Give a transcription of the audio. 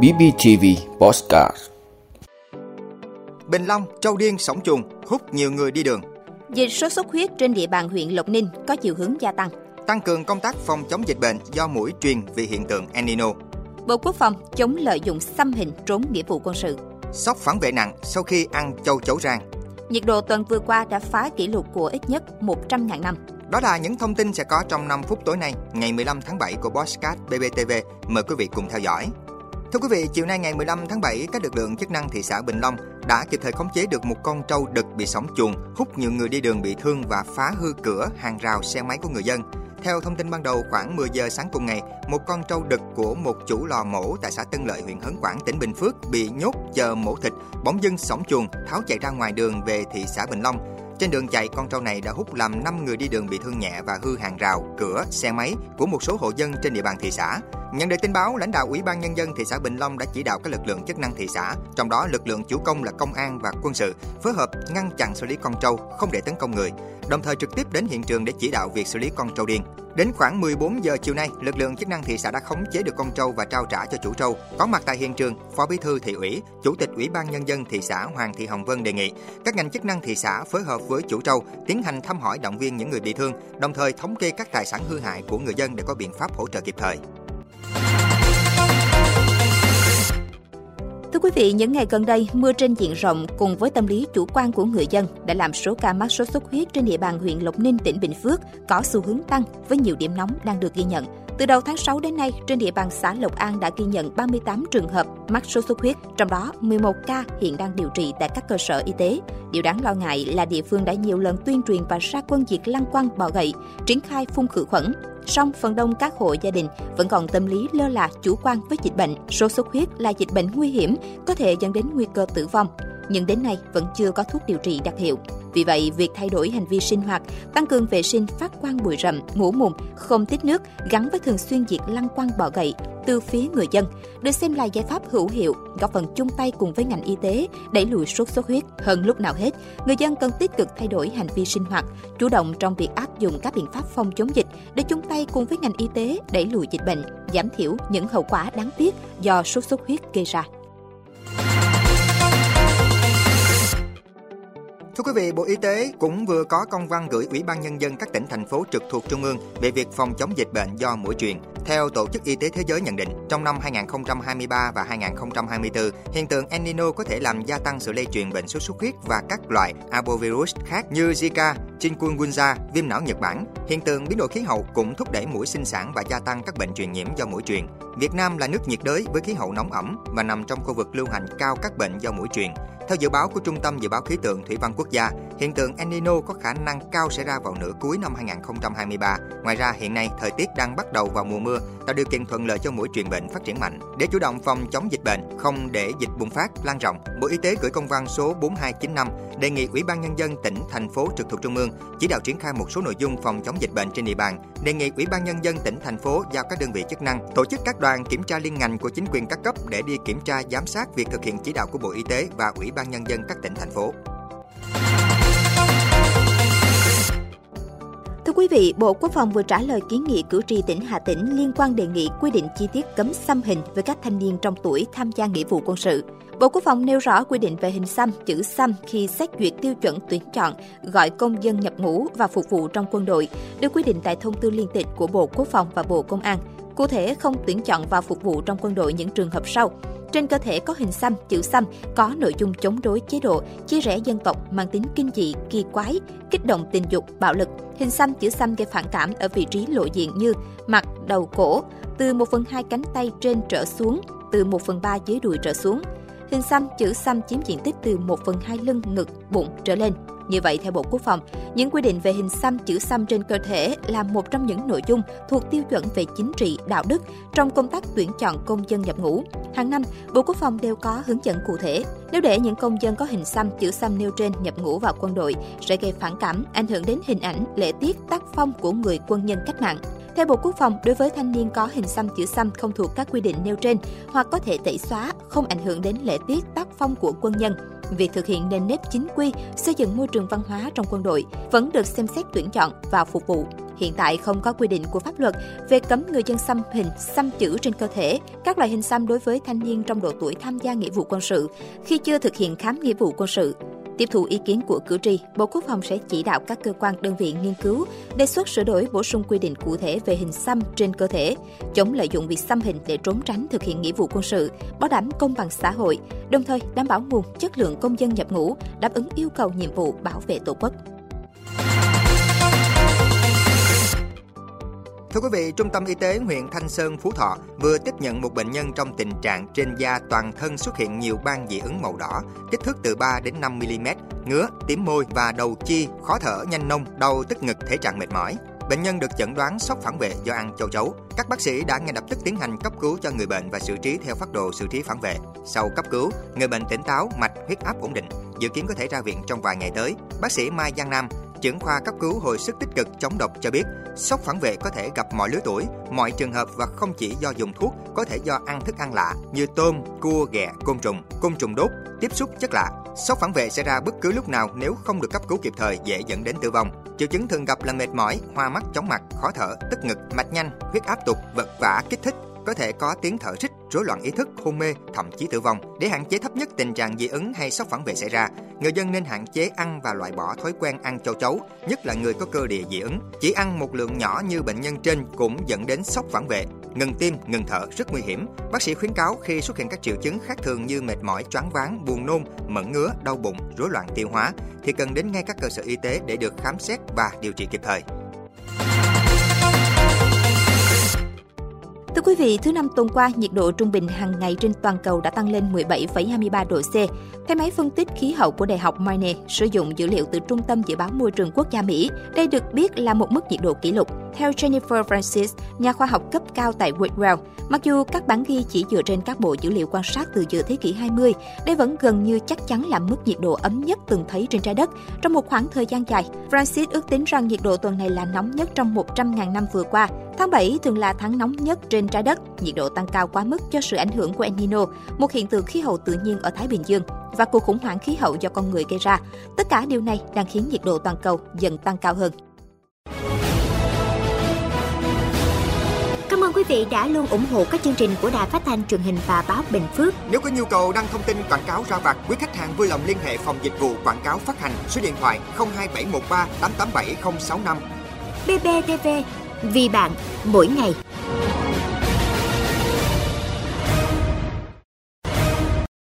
BBTV Postcard Bình Long, trâu điên, sống chuồng, hút nhiều người đi đường. Dịch sốt xuất huyết trên địa bàn huyện Lộc Ninh có chiều hướng gia tăng. Tăng cường công tác phòng chống dịch bệnh do mũi truyền vì hiện tượng El Nino. Bộ Quốc phòng chống lợi dụng xâm hình trốn nghĩa vụ quân sự. Sóc phản vệ nặng sau khi ăn châu chấu rang. Nhiệt độ tuần vừa qua đã phá kỷ lục của ít nhất 100.000 năm. Đó là những thông tin sẽ có trong 5 phút tối nay, ngày 15 tháng 7 của Bosscat BBTV. Mời quý vị cùng theo dõi. Thưa quý vị, chiều nay ngày 15 tháng 7, các lực lượng chức năng thị xã Bình Long đã kịp thời khống chế được một con trâu đực bị sóng chuồng, hút nhiều người đi đường bị thương và phá hư cửa, hàng rào, xe máy của người dân. Theo thông tin ban đầu, khoảng 10 giờ sáng cùng ngày, một con trâu đực của một chủ lò mổ tại xã Tân Lợi, huyện Hớn Quản, tỉnh Bình Phước bị nhốt chờ mổ thịt, bỗng dưng sóng chuồng, tháo chạy ra ngoài đường về thị xã Bình Long. Trên đường chạy, con trâu này đã hút làm 5 người đi đường bị thương nhẹ và hư hàng rào, cửa, xe máy của một số hộ dân trên địa bàn thị xã. Nhận được tin báo, lãnh đạo Ủy ban nhân dân thị xã Bình Long đã chỉ đạo các lực lượng chức năng thị xã, trong đó lực lượng chủ công là công an và quân sự, phối hợp ngăn chặn xử lý con trâu, không để tấn công người, đồng thời trực tiếp đến hiện trường để chỉ đạo việc xử lý con trâu điên. Đến khoảng 14 giờ chiều nay, lực lượng chức năng thị xã đã khống chế được con trâu và trao trả cho chủ trâu. Có mặt tại hiện trường, Phó Bí thư thị ủy, Chủ tịch Ủy ban nhân dân thị xã Hoàng Thị Hồng Vân đề nghị các ngành chức năng thị xã phối hợp với chủ trâu tiến hành thăm hỏi động viên những người bị thương, đồng thời thống kê các tài sản hư hại của người dân để có biện pháp hỗ trợ kịp thời. Quý vị, những ngày gần đây, mưa trên diện rộng cùng với tâm lý chủ quan của người dân đã làm số ca mắc sốt xuất huyết trên địa bàn huyện Lộc Ninh, tỉnh Bình Phước có xu hướng tăng với nhiều điểm nóng đang được ghi nhận. Từ đầu tháng 6 đến nay, trên địa bàn xã Lộc An đã ghi nhận 38 trường hợp mắc sốt xuất huyết, trong đó 11 ca hiện đang điều trị tại các cơ sở y tế. Điều đáng lo ngại là địa phương đã nhiều lần tuyên truyền và ra quân diệt lăng quăng bọ gậy, triển khai phun khử khuẩn. Song phần đông các hộ gia đình vẫn còn tâm lý lơ là chủ quan với dịch bệnh. Sốt xuất huyết là dịch bệnh nguy hiểm, có thể dẫn đến nguy cơ tử vong nhưng đến nay vẫn chưa có thuốc điều trị đặc hiệu. Vì vậy, việc thay đổi hành vi sinh hoạt, tăng cường vệ sinh phát quang bụi rậm, ngủ mùng, không tích nước gắn với thường xuyên diệt lăng quăng bọ gậy từ phía người dân được xem là giải pháp hữu hiệu, góp phần chung tay cùng với ngành y tế đẩy lùi sốt xuất huyết. Hơn lúc nào hết, người dân cần tích cực thay đổi hành vi sinh hoạt, chủ động trong việc áp dụng các biện pháp phòng chống dịch để chung tay cùng với ngành y tế đẩy lùi dịch bệnh, giảm thiểu những hậu quả đáng tiếc do sốt xuất huyết gây ra. Thưa quý vị, Bộ Y tế cũng vừa có công văn gửi Ủy ban Nhân dân các tỉnh, thành phố trực thuộc Trung ương về việc phòng chống dịch bệnh do mũi truyền. Theo Tổ chức Y tế Thế giới nhận định, trong năm 2023 và 2024, hiện tượng El Nino có thể làm gia tăng sự lây truyền bệnh sốt xuất huyết và các loại arbovirus khác như Zika, chikungunya, viêm não Nhật Bản. Hiện tượng biến đổi khí hậu cũng thúc đẩy mũi sinh sản và gia tăng các bệnh truyền nhiễm do mũi truyền. Việt Nam là nước nhiệt đới với khí hậu nóng ẩm và nằm trong khu vực lưu hành cao các bệnh do mũi truyền. Theo dự báo của Trung tâm Dự báo Khí tượng Thủy văn Quốc gia, hiện tượng El Nino có khả năng cao xảy ra vào nửa cuối năm 2023. Ngoài ra, hiện nay thời tiết đang bắt đầu vào mùa mưa, tạo điều kiện thuận lợi cho mũi truyền bệnh phát triển mạnh. Để chủ động phòng chống dịch bệnh, không để dịch bùng phát, lan rộng, Bộ Y tế gửi công văn số 4295 đề nghị Ủy ban nhân dân tỉnh, thành phố trực thuộc trung ương chỉ đạo triển khai một số nội dung phòng chống dịch bệnh trên địa bàn. Đề nghị Ủy ban nhân dân tỉnh, thành phố giao các đơn vị chức năng tổ chức các đoàn kiểm tra liên ngành của chính quyền các cấp để đi kiểm tra giám sát việc thực hiện chỉ đạo của Bộ Y tế và Ủy ban nhân dân các tỉnh thành phố. Thưa quý vị, Bộ Quốc phòng vừa trả lời kiến nghị cử tri tỉnh Hà Tĩnh liên quan đề nghị quy định chi tiết cấm xăm hình với các thanh niên trong tuổi tham gia nghĩa vụ quân sự. Bộ Quốc phòng nêu rõ quy định về hình xăm, chữ xăm khi xét duyệt tiêu chuẩn tuyển chọn, gọi công dân nhập ngũ và phục vụ trong quân đội, được quy định tại thông tư liên tịch của Bộ Quốc phòng và Bộ Công an. Cụ thể, không tuyển chọn và phục vụ trong quân đội những trường hợp sau trên cơ thể có hình xăm, chữ xăm, có nội dung chống đối chế độ, chia rẽ dân tộc, mang tính kinh dị, kỳ quái, kích động tình dục, bạo lực. Hình xăm, chữ xăm gây phản cảm ở vị trí lộ diện như mặt, đầu, cổ, từ 1 phần 2 cánh tay trên trở xuống, từ 1 phần 3 dưới đùi trở xuống. Hình xăm, chữ xăm chiếm diện tích từ 1 phần 2 lưng, ngực, bụng trở lên. Như vậy, theo Bộ Quốc phòng, những quy định về hình xăm chữ xăm trên cơ thể là một trong những nội dung thuộc tiêu chuẩn về chính trị, đạo đức trong công tác tuyển chọn công dân nhập ngũ. Hàng năm, Bộ Quốc phòng đều có hướng dẫn cụ thể. Nếu để những công dân có hình xăm chữ xăm nêu trên nhập ngũ vào quân đội sẽ gây phản cảm, ảnh hưởng đến hình ảnh, lễ tiết, tác phong của người quân nhân cách mạng. Theo Bộ Quốc phòng, đối với thanh niên có hình xăm chữ xăm không thuộc các quy định nêu trên hoặc có thể tẩy xóa, không ảnh hưởng đến lễ tiết tác phong của quân nhân, việc thực hiện nền nếp chính quy, xây dựng môi trường văn hóa trong quân đội vẫn được xem xét tuyển chọn và phục vụ. hiện tại không có quy định của pháp luật về cấm người dân xăm hình, xăm chữ trên cơ thể, các loại hình xăm đối với thanh niên trong độ tuổi tham gia nghĩa vụ quân sự khi chưa thực hiện khám nghĩa vụ quân sự. Tiếp thu ý kiến của cử tri, Bộ Quốc phòng sẽ chỉ đạo các cơ quan đơn vị nghiên cứu, đề xuất sửa đổi bổ sung quy định cụ thể về hình xăm trên cơ thể, chống lợi dụng việc xăm hình để trốn tránh thực hiện nghĩa vụ quân sự, bảo đảm công bằng xã hội, đồng thời đảm bảo nguồn chất lượng công dân nhập ngũ, đáp ứng yêu cầu nhiệm vụ bảo vệ Tổ quốc. Thưa quý vị, Trung tâm Y tế huyện Thanh Sơn, Phú Thọ vừa tiếp nhận một bệnh nhân trong tình trạng trên da toàn thân xuất hiện nhiều ban dị ứng màu đỏ, kích thước từ 3 đến 5 mm, ngứa, tím môi và đầu chi, khó thở nhanh nông, đau tức ngực, thể trạng mệt mỏi. Bệnh nhân được chẩn đoán sốc phản vệ do ăn châu chấu. Các bác sĩ đã ngay lập tức tiến hành cấp cứu cho người bệnh và xử trí theo phác đồ xử trí phản vệ. Sau cấp cứu, người bệnh tỉnh táo, mạch, huyết áp ổn định, dự kiến có thể ra viện trong vài ngày tới. Bác sĩ Mai Giang Nam, trưởng khoa cấp cứu hồi sức tích cực chống độc cho biết, sốc phản vệ có thể gặp mọi lứa tuổi, mọi trường hợp và không chỉ do dùng thuốc, có thể do ăn thức ăn lạ như tôm, cua, ghẹ, côn trùng, côn trùng đốt, tiếp xúc chất lạ. Sốc phản vệ sẽ ra bất cứ lúc nào nếu không được cấp cứu kịp thời dễ dẫn đến tử vong. Triệu chứng thường gặp là mệt mỏi, hoa mắt, chóng mặt, khó thở, tức ngực, mạch nhanh, huyết áp tụt, vật vã, kích thích, có thể có tiếng thở rít, rối loạn ý thức, hôn mê, thậm chí tử vong. Để hạn chế thấp nhất tình trạng dị ứng hay sốc phản vệ xảy ra, người dân nên hạn chế ăn và loại bỏ thói quen ăn châu chấu, nhất là người có cơ địa dị ứng. Chỉ ăn một lượng nhỏ như bệnh nhân trên cũng dẫn đến sốc phản vệ. Ngừng tim, ngừng thở rất nguy hiểm. Bác sĩ khuyến cáo khi xuất hiện các triệu chứng khác thường như mệt mỏi, choáng váng, buồn nôn, mẩn ngứa, đau bụng, rối loạn tiêu hóa thì cần đến ngay các cơ sở y tế để được khám xét và điều trị kịp thời. Thưa quý vị, thứ năm tuần qua, nhiệt độ trung bình hàng ngày trên toàn cầu đã tăng lên 17,23 độ C. Theo máy phân tích khí hậu của Đại học Maine sử dụng dữ liệu từ Trung tâm Dự báo Môi trường Quốc gia Mỹ, đây được biết là một mức nhiệt độ kỷ lục. Theo Jennifer Francis, nhà khoa học cấp cao tại Whitwell, mặc dù các bản ghi chỉ dựa trên các bộ dữ liệu quan sát từ giữa thế kỷ 20, đây vẫn gần như chắc chắn là mức nhiệt độ ấm nhất từng thấy trên trái đất trong một khoảng thời gian dài. Francis ước tính rằng nhiệt độ tuần này là nóng nhất trong 100.000 năm vừa qua. Tháng 7 thường là tháng nóng nhất trên trái đất, nhiệt độ tăng cao quá mức do sự ảnh hưởng của El Nino, một hiện tượng khí hậu tự nhiên ở Thái Bình Dương và cuộc khủng hoảng khí hậu do con người gây ra. Tất cả điều này đang khiến nhiệt độ toàn cầu dần tăng cao hơn. Cảm ơn quý vị đã luôn ủng hộ các chương trình của Đài Phát thanh truyền hình và báo Bình Phước. Nếu có nhu cầu đăng thông tin quảng cáo ra vặt, quý khách hàng vui lòng liên hệ phòng dịch vụ quảng cáo phát hành số điện thoại 02713 887065. BBTV, vì bạn, mỗi ngày.